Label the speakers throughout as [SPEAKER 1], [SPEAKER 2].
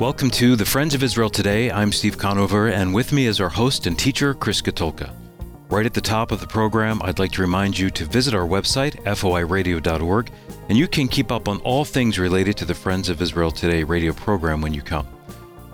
[SPEAKER 1] Welcome to the Friends of Israel Today. I'm Steve Conover, and with me is our host and teacher, Chris Katulka. Right at the top of the program, I'd like to remind you to visit our website, foiradio.org, and you can keep up on all things related to the Friends of Israel Today radio program when you come.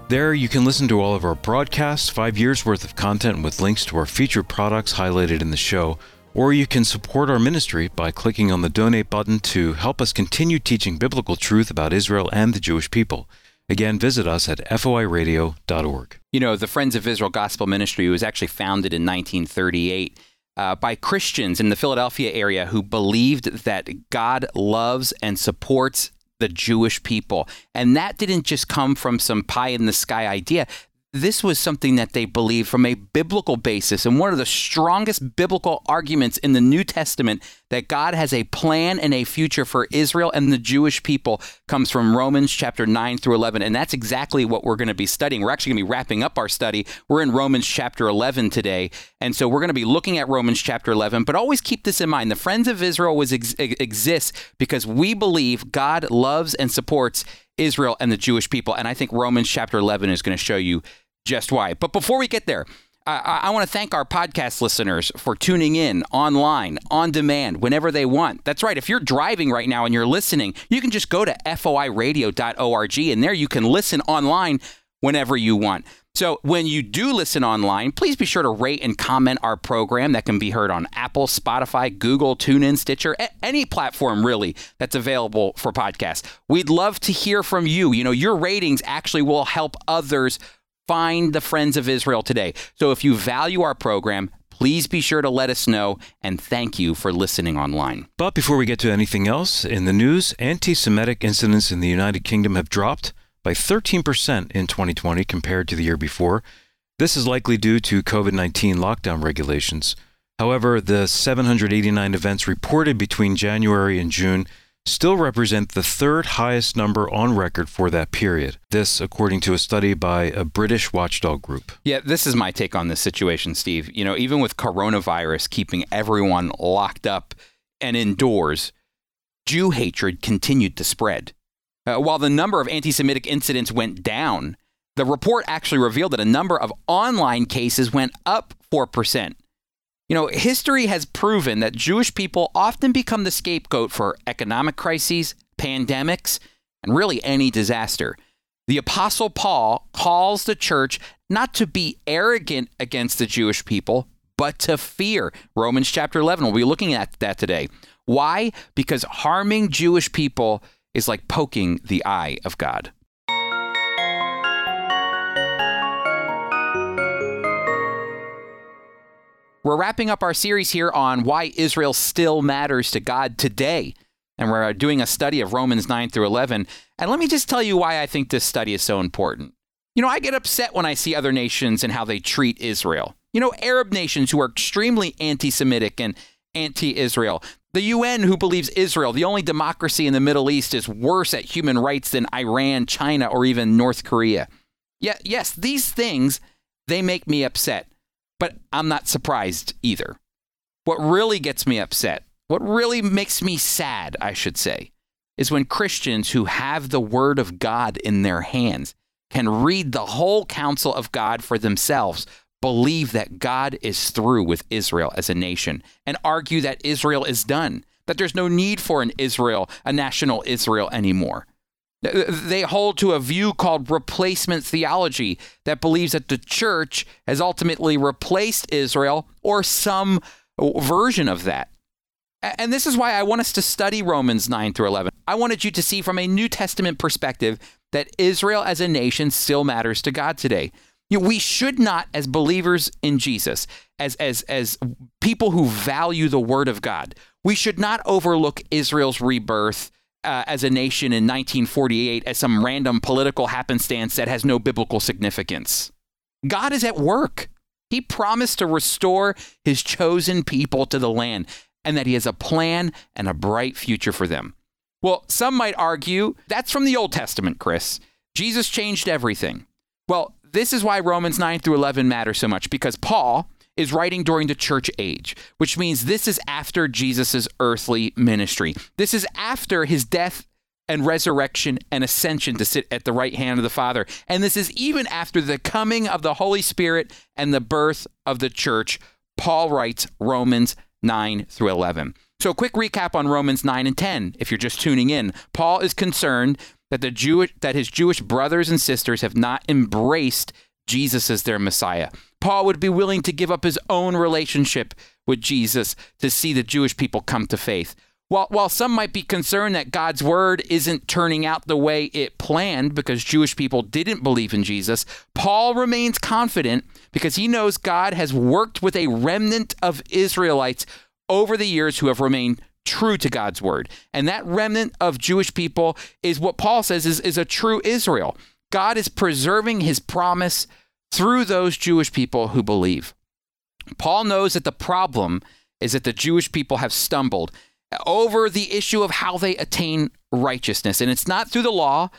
[SPEAKER 1] There, you can listen to all of our broadcasts, five years worth of content with links to our featured products highlighted in the show, or you can support our ministry by clicking on the donate button to help us continue teaching biblical truth about Israel and the Jewish people. Again, visit us at foiradio.org.
[SPEAKER 2] You know, the Friends of Israel Gospel Ministry was actually founded in 1938 uh, by Christians in the Philadelphia area who believed that God loves and supports the Jewish people. And that didn't just come from some pie in the sky idea this was something that they believed from a biblical basis. And one of the strongest biblical arguments in the New Testament that God has a plan and a future for Israel and the Jewish people comes from Romans chapter 9 through 11. And that's exactly what we're going to be studying. We're actually going to be wrapping up our study. We're in Romans chapter 11 today. And so we're going to be looking at Romans chapter 11. But always keep this in mind the Friends of Israel was ex- exists because we believe God loves and supports Israel and the Jewish people. And I think Romans chapter 11 is going to show you just why. But before we get there, I, I want to thank our podcast listeners for tuning in online, on demand, whenever they want. That's right. If you're driving right now and you're listening, you can just go to foiradio.org and there you can listen online whenever you want. So when you do listen online, please be sure to rate and comment our program that can be heard on Apple, Spotify, Google, TuneIn, Stitcher, any platform really that's available for podcasts. We'd love to hear from you. You know, your ratings actually will help others find the Friends of Israel today. So if you value our program, please be sure to let us know and thank you for listening online.
[SPEAKER 1] But before we get to anything else, in the news, anti Semitic incidents in the United Kingdom have dropped by 13% in 2020 compared to the year before. This is likely due to COVID 19 lockdown regulations. However, the 789 events reported between January and June still represent the third highest number on record for that period. This, according to a study by a British watchdog group.
[SPEAKER 2] Yeah, this is my take on this situation, Steve. You know, even with coronavirus keeping everyone locked up and indoors, Jew hatred continued to spread. Uh, while the number of anti Semitic incidents went down, the report actually revealed that a number of online cases went up 4%. You know, history has proven that Jewish people often become the scapegoat for economic crises, pandemics, and really any disaster. The Apostle Paul calls the church not to be arrogant against the Jewish people, but to fear. Romans chapter 11, we'll be looking at that today. Why? Because harming Jewish people is like poking the eye of God. We're wrapping up our series here on why Israel still matters to God today. And we're doing a study of Romans 9 through 11. And let me just tell you why I think this study is so important. You know, I get upset when I see other nations and how they treat Israel. You know, Arab nations who are extremely anti Semitic and anti Israel. The UN, who believes Israel, the only democracy in the Middle East, is worse at human rights than Iran, China, or even North Korea. Yeah, yes, these things, they make me upset. But I'm not surprised either. What really gets me upset, what really makes me sad, I should say, is when Christians who have the Word of God in their hands can read the whole counsel of God for themselves, believe that God is through with Israel as a nation, and argue that Israel is done, that there's no need for an Israel, a national Israel anymore. They hold to a view called replacement theology that believes that the church has ultimately replaced Israel or some version of that. And this is why I want us to study Romans 9 through 11. I wanted you to see from a New Testament perspective that Israel as a nation still matters to God today. You know, we should not, as believers in Jesus, as, as, as people who value the Word of God, we should not overlook Israel's rebirth uh, as a nation in 1948 as some random political happenstance that has no biblical significance. God is at work. He promised to restore his chosen people to the land and that he has a plan and a bright future for them. Well, some might argue that's from the Old Testament, Chris. Jesus changed everything. Well, this is why Romans 9 through 11 matter so much because Paul, is writing during the church age, which means this is after Jesus' earthly ministry. This is after his death, and resurrection and ascension to sit at the right hand of the Father. And this is even after the coming of the Holy Spirit and the birth of the church. Paul writes Romans 9 through 11. So, a quick recap on Romans 9 and 10, if you're just tuning in. Paul is concerned that, the Jewish, that his Jewish brothers and sisters have not embraced Jesus as their Messiah. Paul would be willing to give up his own relationship with Jesus to see the Jewish people come to faith. While, while some might be concerned that God's word isn't turning out the way it planned because Jewish people didn't believe in Jesus, Paul remains confident because he knows God has worked with a remnant of Israelites over the years who have remained true to God's word. And that remnant of Jewish people is what Paul says is, is a true Israel. God is preserving his promise through those Jewish people who believe. Paul knows that the problem is that the Jewish people have stumbled over the issue of how they attain righteousness. And it's not through the law.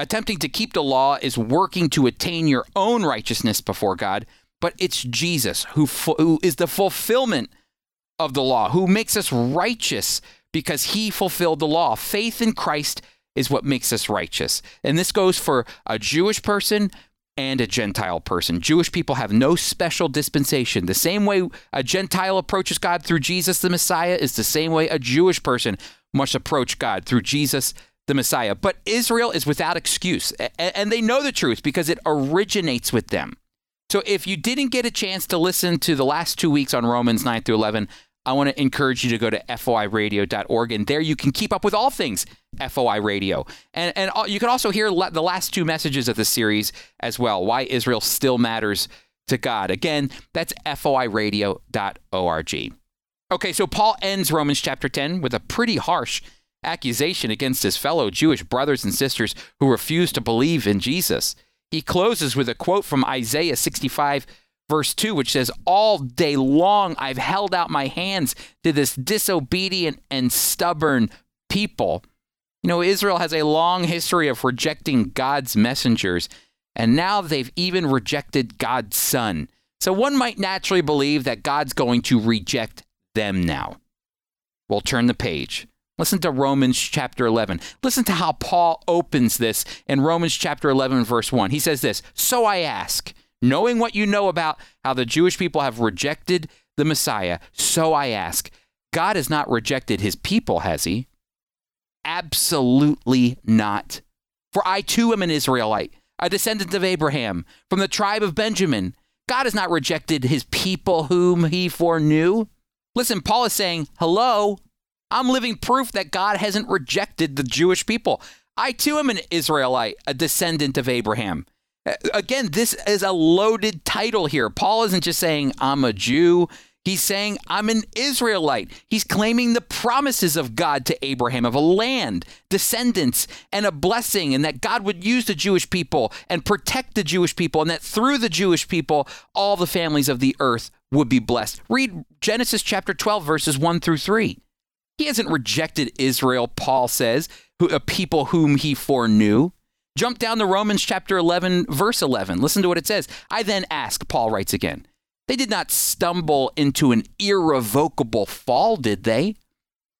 [SPEAKER 2] Attempting to keep the law is working to attain your own righteousness before God, but it's Jesus who, who is the fulfillment of the law, who makes us righteous because he fulfilled the law. Faith in Christ is what makes us righteous. And this goes for a Jewish person and a Gentile person. Jewish people have no special dispensation. The same way a Gentile approaches God through Jesus the Messiah is the same way a Jewish person must approach God through Jesus the Messiah. But Israel is without excuse, and they know the truth because it originates with them. So if you didn't get a chance to listen to the last two weeks on Romans 9 through 11, I want to encourage you to go to foiradio.org, and there you can keep up with all things FOI Radio. And, and you can also hear the last two messages of the series as well why Israel still matters to God. Again, that's foiradio.org. Okay, so Paul ends Romans chapter 10 with a pretty harsh accusation against his fellow Jewish brothers and sisters who refuse to believe in Jesus. He closes with a quote from Isaiah 65 verse 2, which says, All day long I've held out my hands to this disobedient and stubborn people. You know, Israel has a long history of rejecting God's messengers, and now they've even rejected God's son. So one might naturally believe that God's going to reject them now. We'll turn the page. Listen to Romans chapter 11. Listen to how Paul opens this in Romans chapter 11, verse 1. He says this So I ask, knowing what you know about how the Jewish people have rejected the Messiah, so I ask, God has not rejected his people, has he? Absolutely not. For I too am an Israelite, a descendant of Abraham, from the tribe of Benjamin. God has not rejected his people whom he foreknew. Listen, Paul is saying, hello, I'm living proof that God hasn't rejected the Jewish people. I too am an Israelite, a descendant of Abraham. Again, this is a loaded title here. Paul isn't just saying, I'm a Jew. He's saying, I'm an Israelite. He's claiming the promises of God to Abraham of a land, descendants, and a blessing, and that God would use the Jewish people and protect the Jewish people, and that through the Jewish people, all the families of the earth would be blessed. Read Genesis chapter 12, verses 1 through 3. He hasn't rejected Israel, Paul says, a people whom he foreknew. Jump down to Romans chapter 11, verse 11. Listen to what it says. I then ask, Paul writes again, they did not stumble into an irrevocable fall, did they?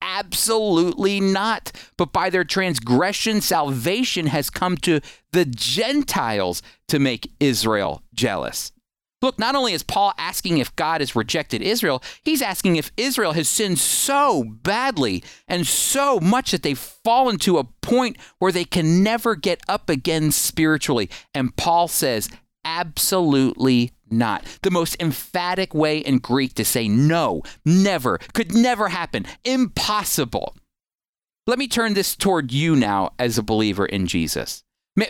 [SPEAKER 2] Absolutely not. But by their transgression, salvation has come to the Gentiles to make Israel jealous. Look, not only is Paul asking if God has rejected Israel, he's asking if Israel has sinned so badly and so much that they've fallen to a point where they can never get up again spiritually. And Paul says, absolutely not. The most emphatic way in Greek to say no, never, could never happen, impossible. Let me turn this toward you now as a believer in Jesus.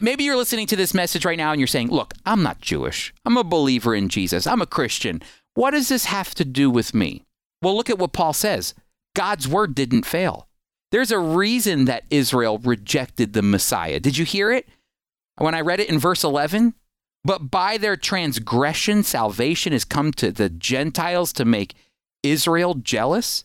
[SPEAKER 2] Maybe you're listening to this message right now and you're saying, Look, I'm not Jewish. I'm a believer in Jesus. I'm a Christian. What does this have to do with me? Well, look at what Paul says God's word didn't fail. There's a reason that Israel rejected the Messiah. Did you hear it? When I read it in verse 11, but by their transgression, salvation has come to the Gentiles to make Israel jealous.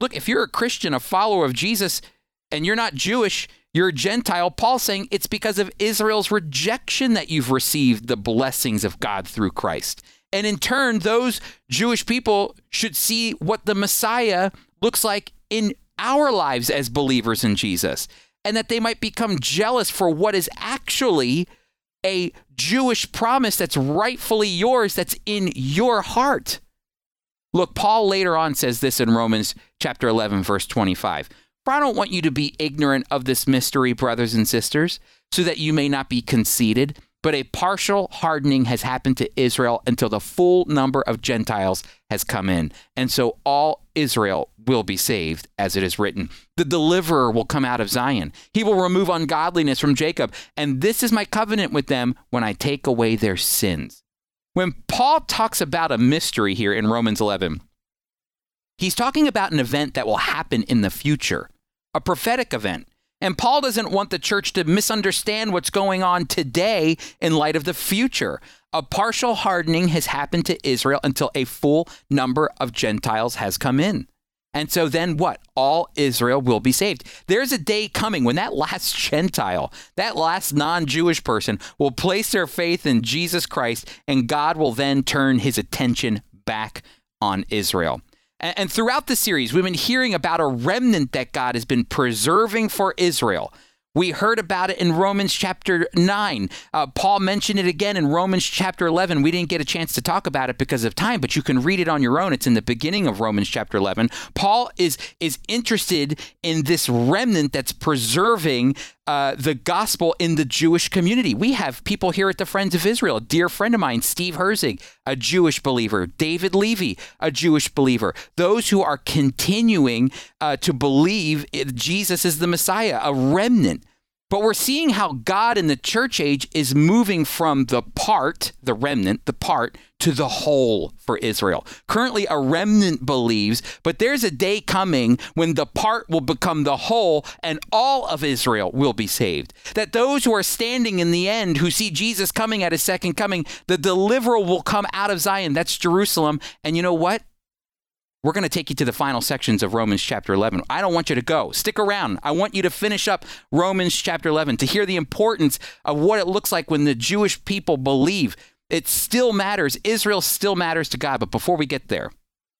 [SPEAKER 2] Look, if you're a Christian, a follower of Jesus, and you're not Jewish, you're a Gentile. Paul's saying it's because of Israel's rejection that you've received the blessings of God through Christ. And in turn, those Jewish people should see what the Messiah looks like in our lives as believers in Jesus. and that they might become jealous for what is actually a Jewish promise that's rightfully yours, that's in your heart. Look, Paul later on says this in Romans chapter 11, verse 25. For I don't want you to be ignorant of this mystery, brothers and sisters, so that you may not be conceited. But a partial hardening has happened to Israel until the full number of Gentiles has come in. And so all Israel will be saved, as it is written. The deliverer will come out of Zion. He will remove ungodliness from Jacob. And this is my covenant with them when I take away their sins. When Paul talks about a mystery here in Romans 11, he's talking about an event that will happen in the future, a prophetic event. And Paul doesn't want the church to misunderstand what's going on today in light of the future. A partial hardening has happened to Israel until a full number of Gentiles has come in. And so then what? All Israel will be saved. There's a day coming when that last Gentile, that last non Jewish person, will place their faith in Jesus Christ, and God will then turn his attention back on Israel. And throughout the series, we've been hearing about a remnant that God has been preserving for Israel. We heard about it in Romans chapter 9. Uh, Paul mentioned it again in Romans chapter 11. We didn't get a chance to talk about it because of time, but you can read it on your own. It's in the beginning of Romans chapter 11. Paul is, is interested in this remnant that's preserving uh, the gospel in the Jewish community. We have people here at the Friends of Israel. A dear friend of mine, Steve Herzig, a Jewish believer. David Levy, a Jewish believer. Those who are continuing uh, to believe Jesus is the Messiah, a remnant. But we're seeing how God in the church age is moving from the part, the remnant, the part, to the whole for Israel. Currently, a remnant believes, but there's a day coming when the part will become the whole and all of Israel will be saved. That those who are standing in the end, who see Jesus coming at his second coming, the deliverer will come out of Zion. That's Jerusalem. And you know what? We're going to take you to the final sections of Romans chapter 11. I don't want you to go. Stick around. I want you to finish up Romans chapter 11 to hear the importance of what it looks like when the Jewish people believe. It still matters. Israel still matters to God. But before we get there,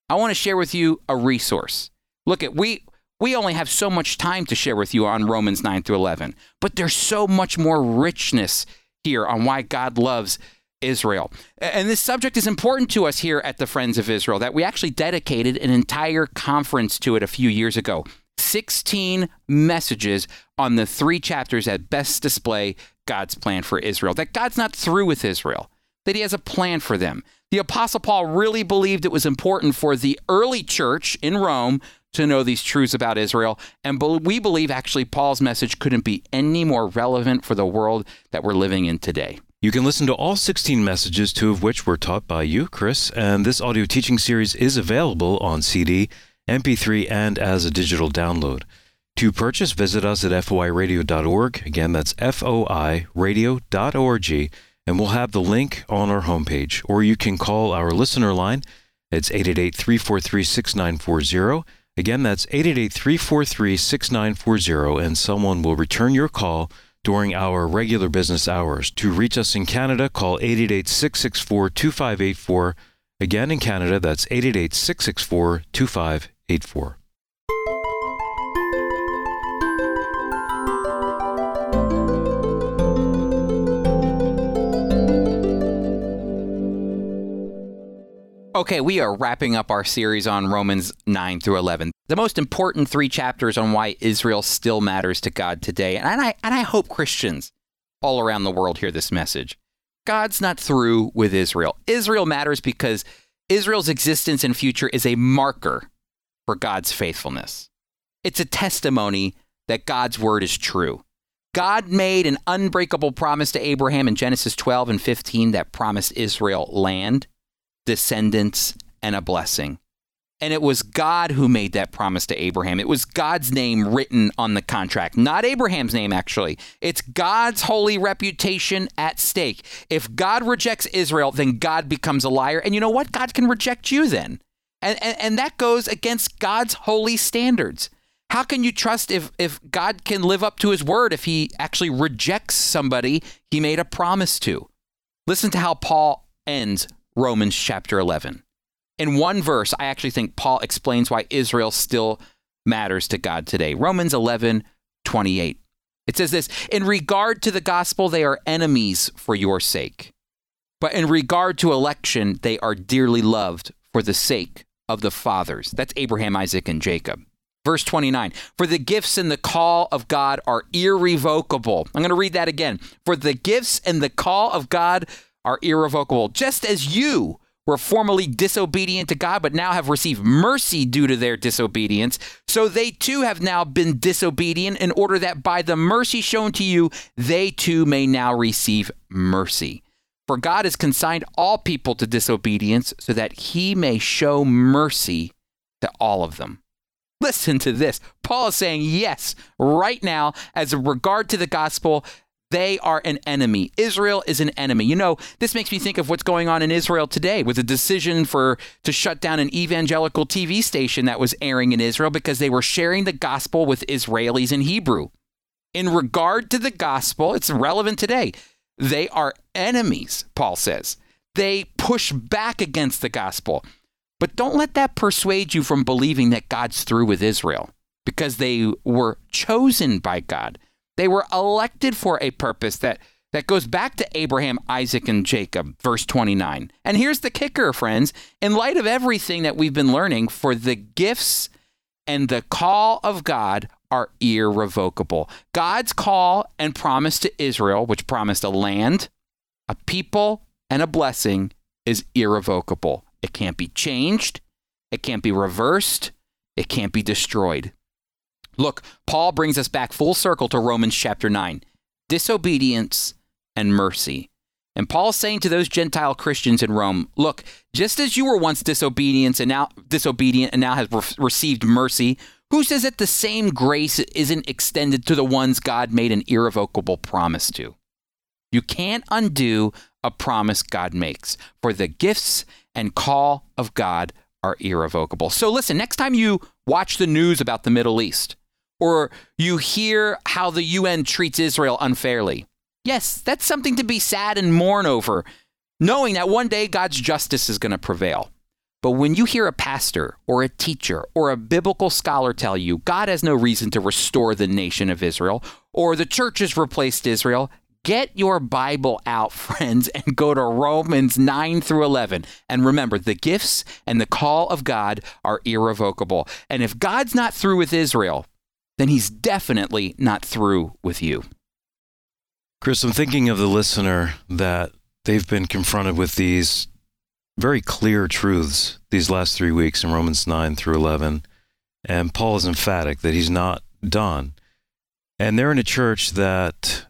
[SPEAKER 2] I want to share with you a resource. Look at we we only have so much time to share with you on Romans 9 through 11, but there's so much more richness here on why God loves Israel. And this subject is important to us here at the Friends of Israel that we actually dedicated an entire conference to it a few years ago. 16 messages on the three chapters that best display God's plan for Israel. That God's not through with Israel, that He has a plan for them. The Apostle Paul really believed it was important for the early church in Rome to know these truths about Israel. And we believe actually Paul's message couldn't be any more relevant for the world that we're living in today.
[SPEAKER 1] You can listen to all 16 messages, two of which were taught by you, Chris, and this audio teaching series is available on CD, MP3, and as a digital download. To purchase, visit us at foiradio.org. Again, that's foiradio.org, and we'll have the link on our homepage. Or you can call our listener line. It's 888 343 6940. Again, that's 888 343 6940, and someone will return your call during our regular business hours. To reach us in Canada, call 888 664 2584. Again, in Canada, that's 888 664 2584.
[SPEAKER 2] Okay, we are wrapping up our series on Romans 9 through 11. The most important three chapters on why Israel still matters to God today. And I, and I hope Christians all around the world hear this message. God's not through with Israel. Israel matters because Israel's existence and future is a marker for God's faithfulness. It's a testimony that God's word is true. God made an unbreakable promise to Abraham in Genesis 12 and 15 that promised Israel land descendants, and a blessing. And it was God who made that promise to Abraham. It was God's name written on the contract, not Abraham's name, actually. It's God's holy reputation at stake. If God rejects Israel, then God becomes a liar. And you know what? God can reject you then. And, and, and that goes against God's holy standards. How can you trust if, if God can live up to his word if he actually rejects somebody he made a promise to? Listen to how Paul ends Romans chapter 11. In one verse, I actually think Paul explains why Israel still matters to God today. Romans 11, 28. It says this In regard to the gospel, they are enemies for your sake. But in regard to election, they are dearly loved for the sake of the fathers. That's Abraham, Isaac, and Jacob. Verse 29 For the gifts and the call of God are irrevocable. I'm going to read that again. For the gifts and the call of God are irrevocable, just as you were formerly disobedient to God, but now have received mercy due to their disobedience. So they too have now been disobedient, in order that by the mercy shown to you, they too may now receive mercy. For God has consigned all people to disobedience, so that he may show mercy to all of them. Listen to this. Paul is saying, yes, right now, as a regard to the gospel, they are an enemy. Israel is an enemy. You know, this makes me think of what's going on in Israel today with a decision for to shut down an evangelical TV station that was airing in Israel because they were sharing the gospel with Israelis in Hebrew. In regard to the gospel, it's relevant today. They are enemies, Paul says. They push back against the gospel. But don't let that persuade you from believing that God's through with Israel because they were chosen by God. They were elected for a purpose that, that goes back to Abraham, Isaac, and Jacob, verse 29. And here's the kicker, friends. In light of everything that we've been learning, for the gifts and the call of God are irrevocable. God's call and promise to Israel, which promised a land, a people, and a blessing, is irrevocable. It can't be changed, it can't be reversed, it can't be destroyed. Look, Paul brings us back full circle to Romans chapter 9 disobedience and mercy. And Paul's saying to those Gentile Christians in Rome, look, just as you were once disobedient and now disobedient and now have re- received mercy, who says that the same grace isn't extended to the ones God made an irrevocable promise to? You can't undo a promise God makes, for the gifts and call of God are irrevocable. So listen, next time you watch the news about the Middle East, or you hear how the UN treats Israel unfairly. Yes, that's something to be sad and mourn over, knowing that one day God's justice is going to prevail. But when you hear a pastor or a teacher or a biblical scholar tell you God has no reason to restore the nation of Israel, or the church has replaced Israel, get your Bible out, friends, and go to Romans 9 through 11. And remember, the gifts and the call of God are irrevocable. And if God's not through with Israel, then he's definitely not through with you.
[SPEAKER 1] Chris, I'm thinking of the listener that they've been confronted with these very clear truths these last three weeks in Romans 9 through 11. And Paul is emphatic that he's not done. And they're in a church that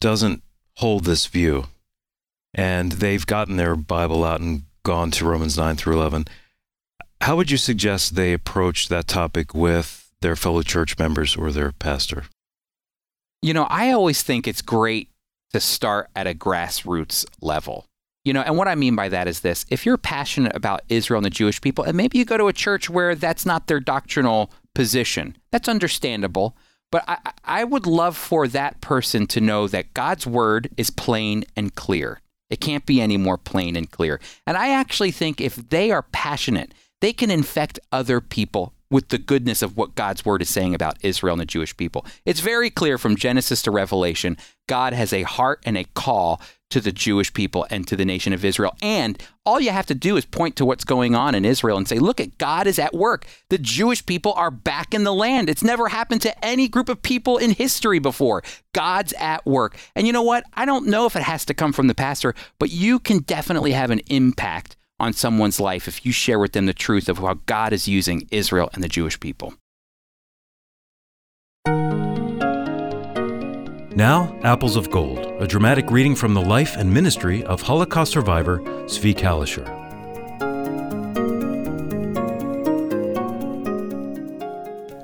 [SPEAKER 1] doesn't hold this view. And they've gotten their Bible out and gone to Romans 9 through 11. How would you suggest they approach that topic with their fellow church members or their pastor?
[SPEAKER 2] You know, I always think it's great to start at a grassroots level. You know, and what I mean by that is this if you're passionate about Israel and the Jewish people, and maybe you go to a church where that's not their doctrinal position, that's understandable. But I, I would love for that person to know that God's word is plain and clear. It can't be any more plain and clear. And I actually think if they are passionate, they can infect other people with the goodness of what God's word is saying about Israel and the Jewish people. It's very clear from Genesis to Revelation, God has a heart and a call to the Jewish people and to the nation of Israel. And all you have to do is point to what's going on in Israel and say, look at God is at work. The Jewish people are back in the land. It's never happened to any group of people in history before. God's at work. And you know what? I don't know if it has to come from the pastor, but you can definitely have an impact on someone's life if you share with them the truth of how God is using Israel and the Jewish people.
[SPEAKER 1] Now, Apples of Gold, a dramatic reading from the life and ministry of Holocaust survivor Zvi Kalisher.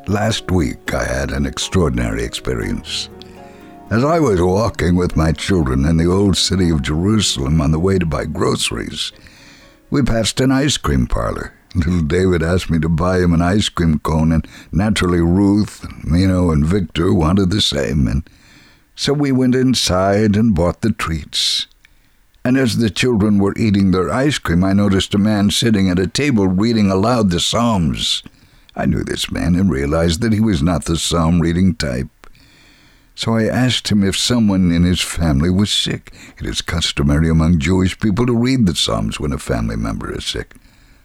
[SPEAKER 3] Last week, I had an extraordinary experience. As I was walking with my children in the old city of Jerusalem on the way to buy groceries, we passed an ice cream parlor. Little David asked me to buy him an ice cream cone, and naturally Ruth, Mino, and Victor wanted the same, and so we went inside and bought the treats. And as the children were eating their ice cream, I noticed a man sitting at a table reading aloud the Psalms. I knew this man and realized that he was not the psalm reading type. So I asked him if someone in his family was sick. It is customary among Jewish people to read the Psalms when a family member is sick.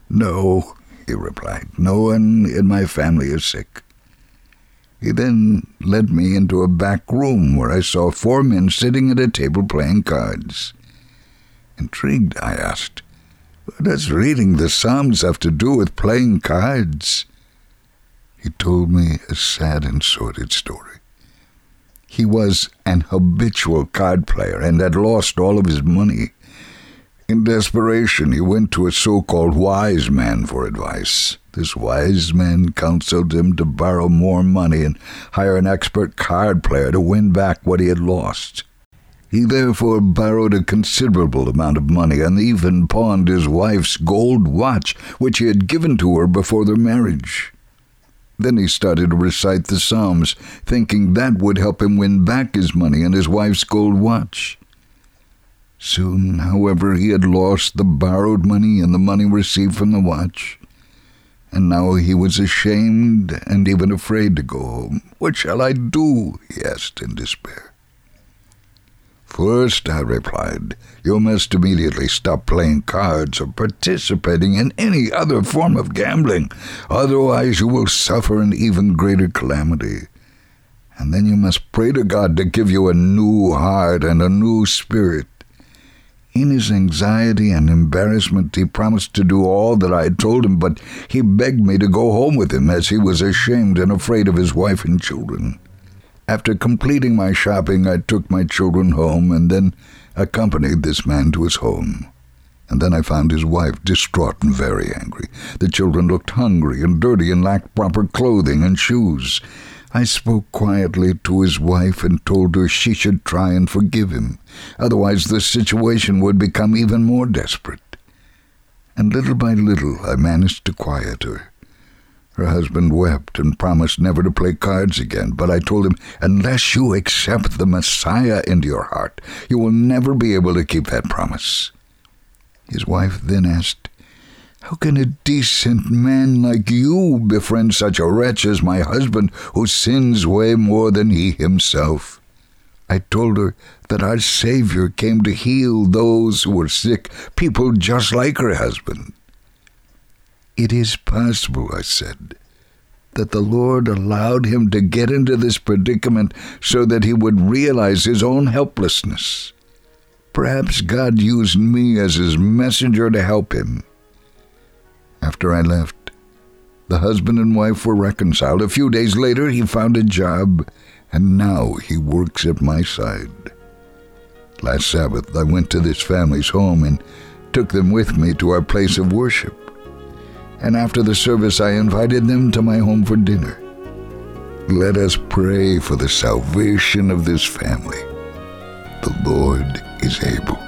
[SPEAKER 3] No, he replied, no one in my family is sick. He then led me into a back room where I saw four men sitting at a table playing cards. Intrigued, I asked, What does reading the Psalms have to do with playing cards? He told me a sad and sordid story. He was an habitual card player and had lost all of his money. In desperation, he went to a so called wise man for advice. This wise man counseled him to borrow more money and hire an expert card player to win back what he had lost. He therefore borrowed a considerable amount of money and even pawned his wife's gold watch, which he had given to her before their marriage. Then he started to recite the Psalms, thinking that would help him win back his money and his wife's gold watch. Soon, however, he had lost the borrowed money and the money received from the watch. And now he was ashamed and even afraid to go home. What shall I do? he asked in despair. First, I replied, you must immediately stop playing cards or participating in any other form of gambling. Otherwise, you will suffer an even greater calamity. And then you must pray to God to give you a new heart and a new spirit. In his anxiety and embarrassment, he promised to do all that I had told him, but he begged me to go home with him as he was ashamed and afraid of his wife and children. After completing my shopping, I took my children home and then accompanied this man to his home. And then I found his wife distraught and very angry. The children looked hungry and dirty and lacked proper clothing and shoes. I spoke quietly to his wife and told her she should try and forgive him. Otherwise, the situation would become even more desperate. And little by little, I managed to quiet her. Her husband wept and promised never to play cards again, but I told him, unless you accept the Messiah into your heart, you will never be able to keep that promise. His wife then asked, how can a decent man like you befriend such a wretch as my husband, who sins way more than he himself? I told her that our Savior came to heal those who were sick, people just like her husband. It is possible, I said, that the Lord allowed him to get into this predicament so that he would realize his own helplessness. Perhaps God used me as his messenger to help him. After I left, the husband and wife were reconciled. A few days later, he found a job, and now he works at my side. Last Sabbath, I went to this family's home and took them with me to our place of worship. And after the service, I invited them to my home for dinner. Let us pray for the salvation of this family. The Lord is able.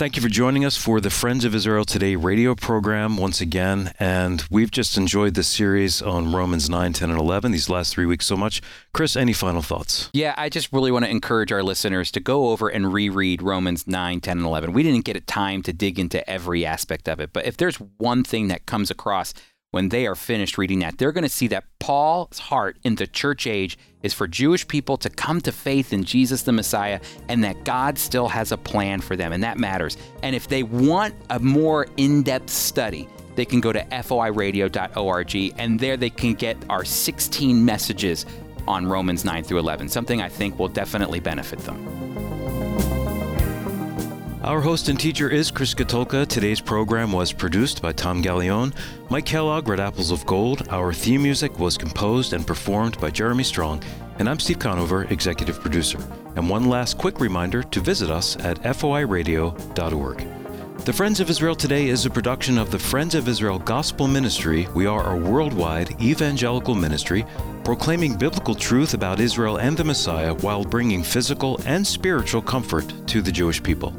[SPEAKER 1] Thank you for joining us for the Friends of Israel Today radio program once again. And we've just enjoyed this series on Romans 9, 10, and 11 these last three weeks so much. Chris, any final thoughts?
[SPEAKER 2] Yeah, I just really want to encourage our listeners to go over and reread Romans 9, 10, and 11. We didn't get a time to dig into every aspect of it, but if there's one thing that comes across when they are finished reading that, they're going to see that Paul's heart in the church age is for Jewish people to come to faith in Jesus the Messiah and that God still has a plan for them, and that matters. And if they want a more in depth study, they can go to foiradio.org and there they can get our 16 messages on Romans 9 through 11, something I think will definitely benefit them.
[SPEAKER 1] Our host and teacher is Chris Katulka. Today's program was produced by Tom Gallione. Mike Kellogg read Apples of Gold. Our theme music was composed and performed by Jeremy Strong. And I'm Steve Conover, executive producer. And one last quick reminder to visit us at foiradio.org. The Friends of Israel Today is a production of the Friends of Israel Gospel Ministry. We are a worldwide evangelical ministry proclaiming biblical truth about Israel and the Messiah while bringing physical and spiritual comfort to the Jewish people.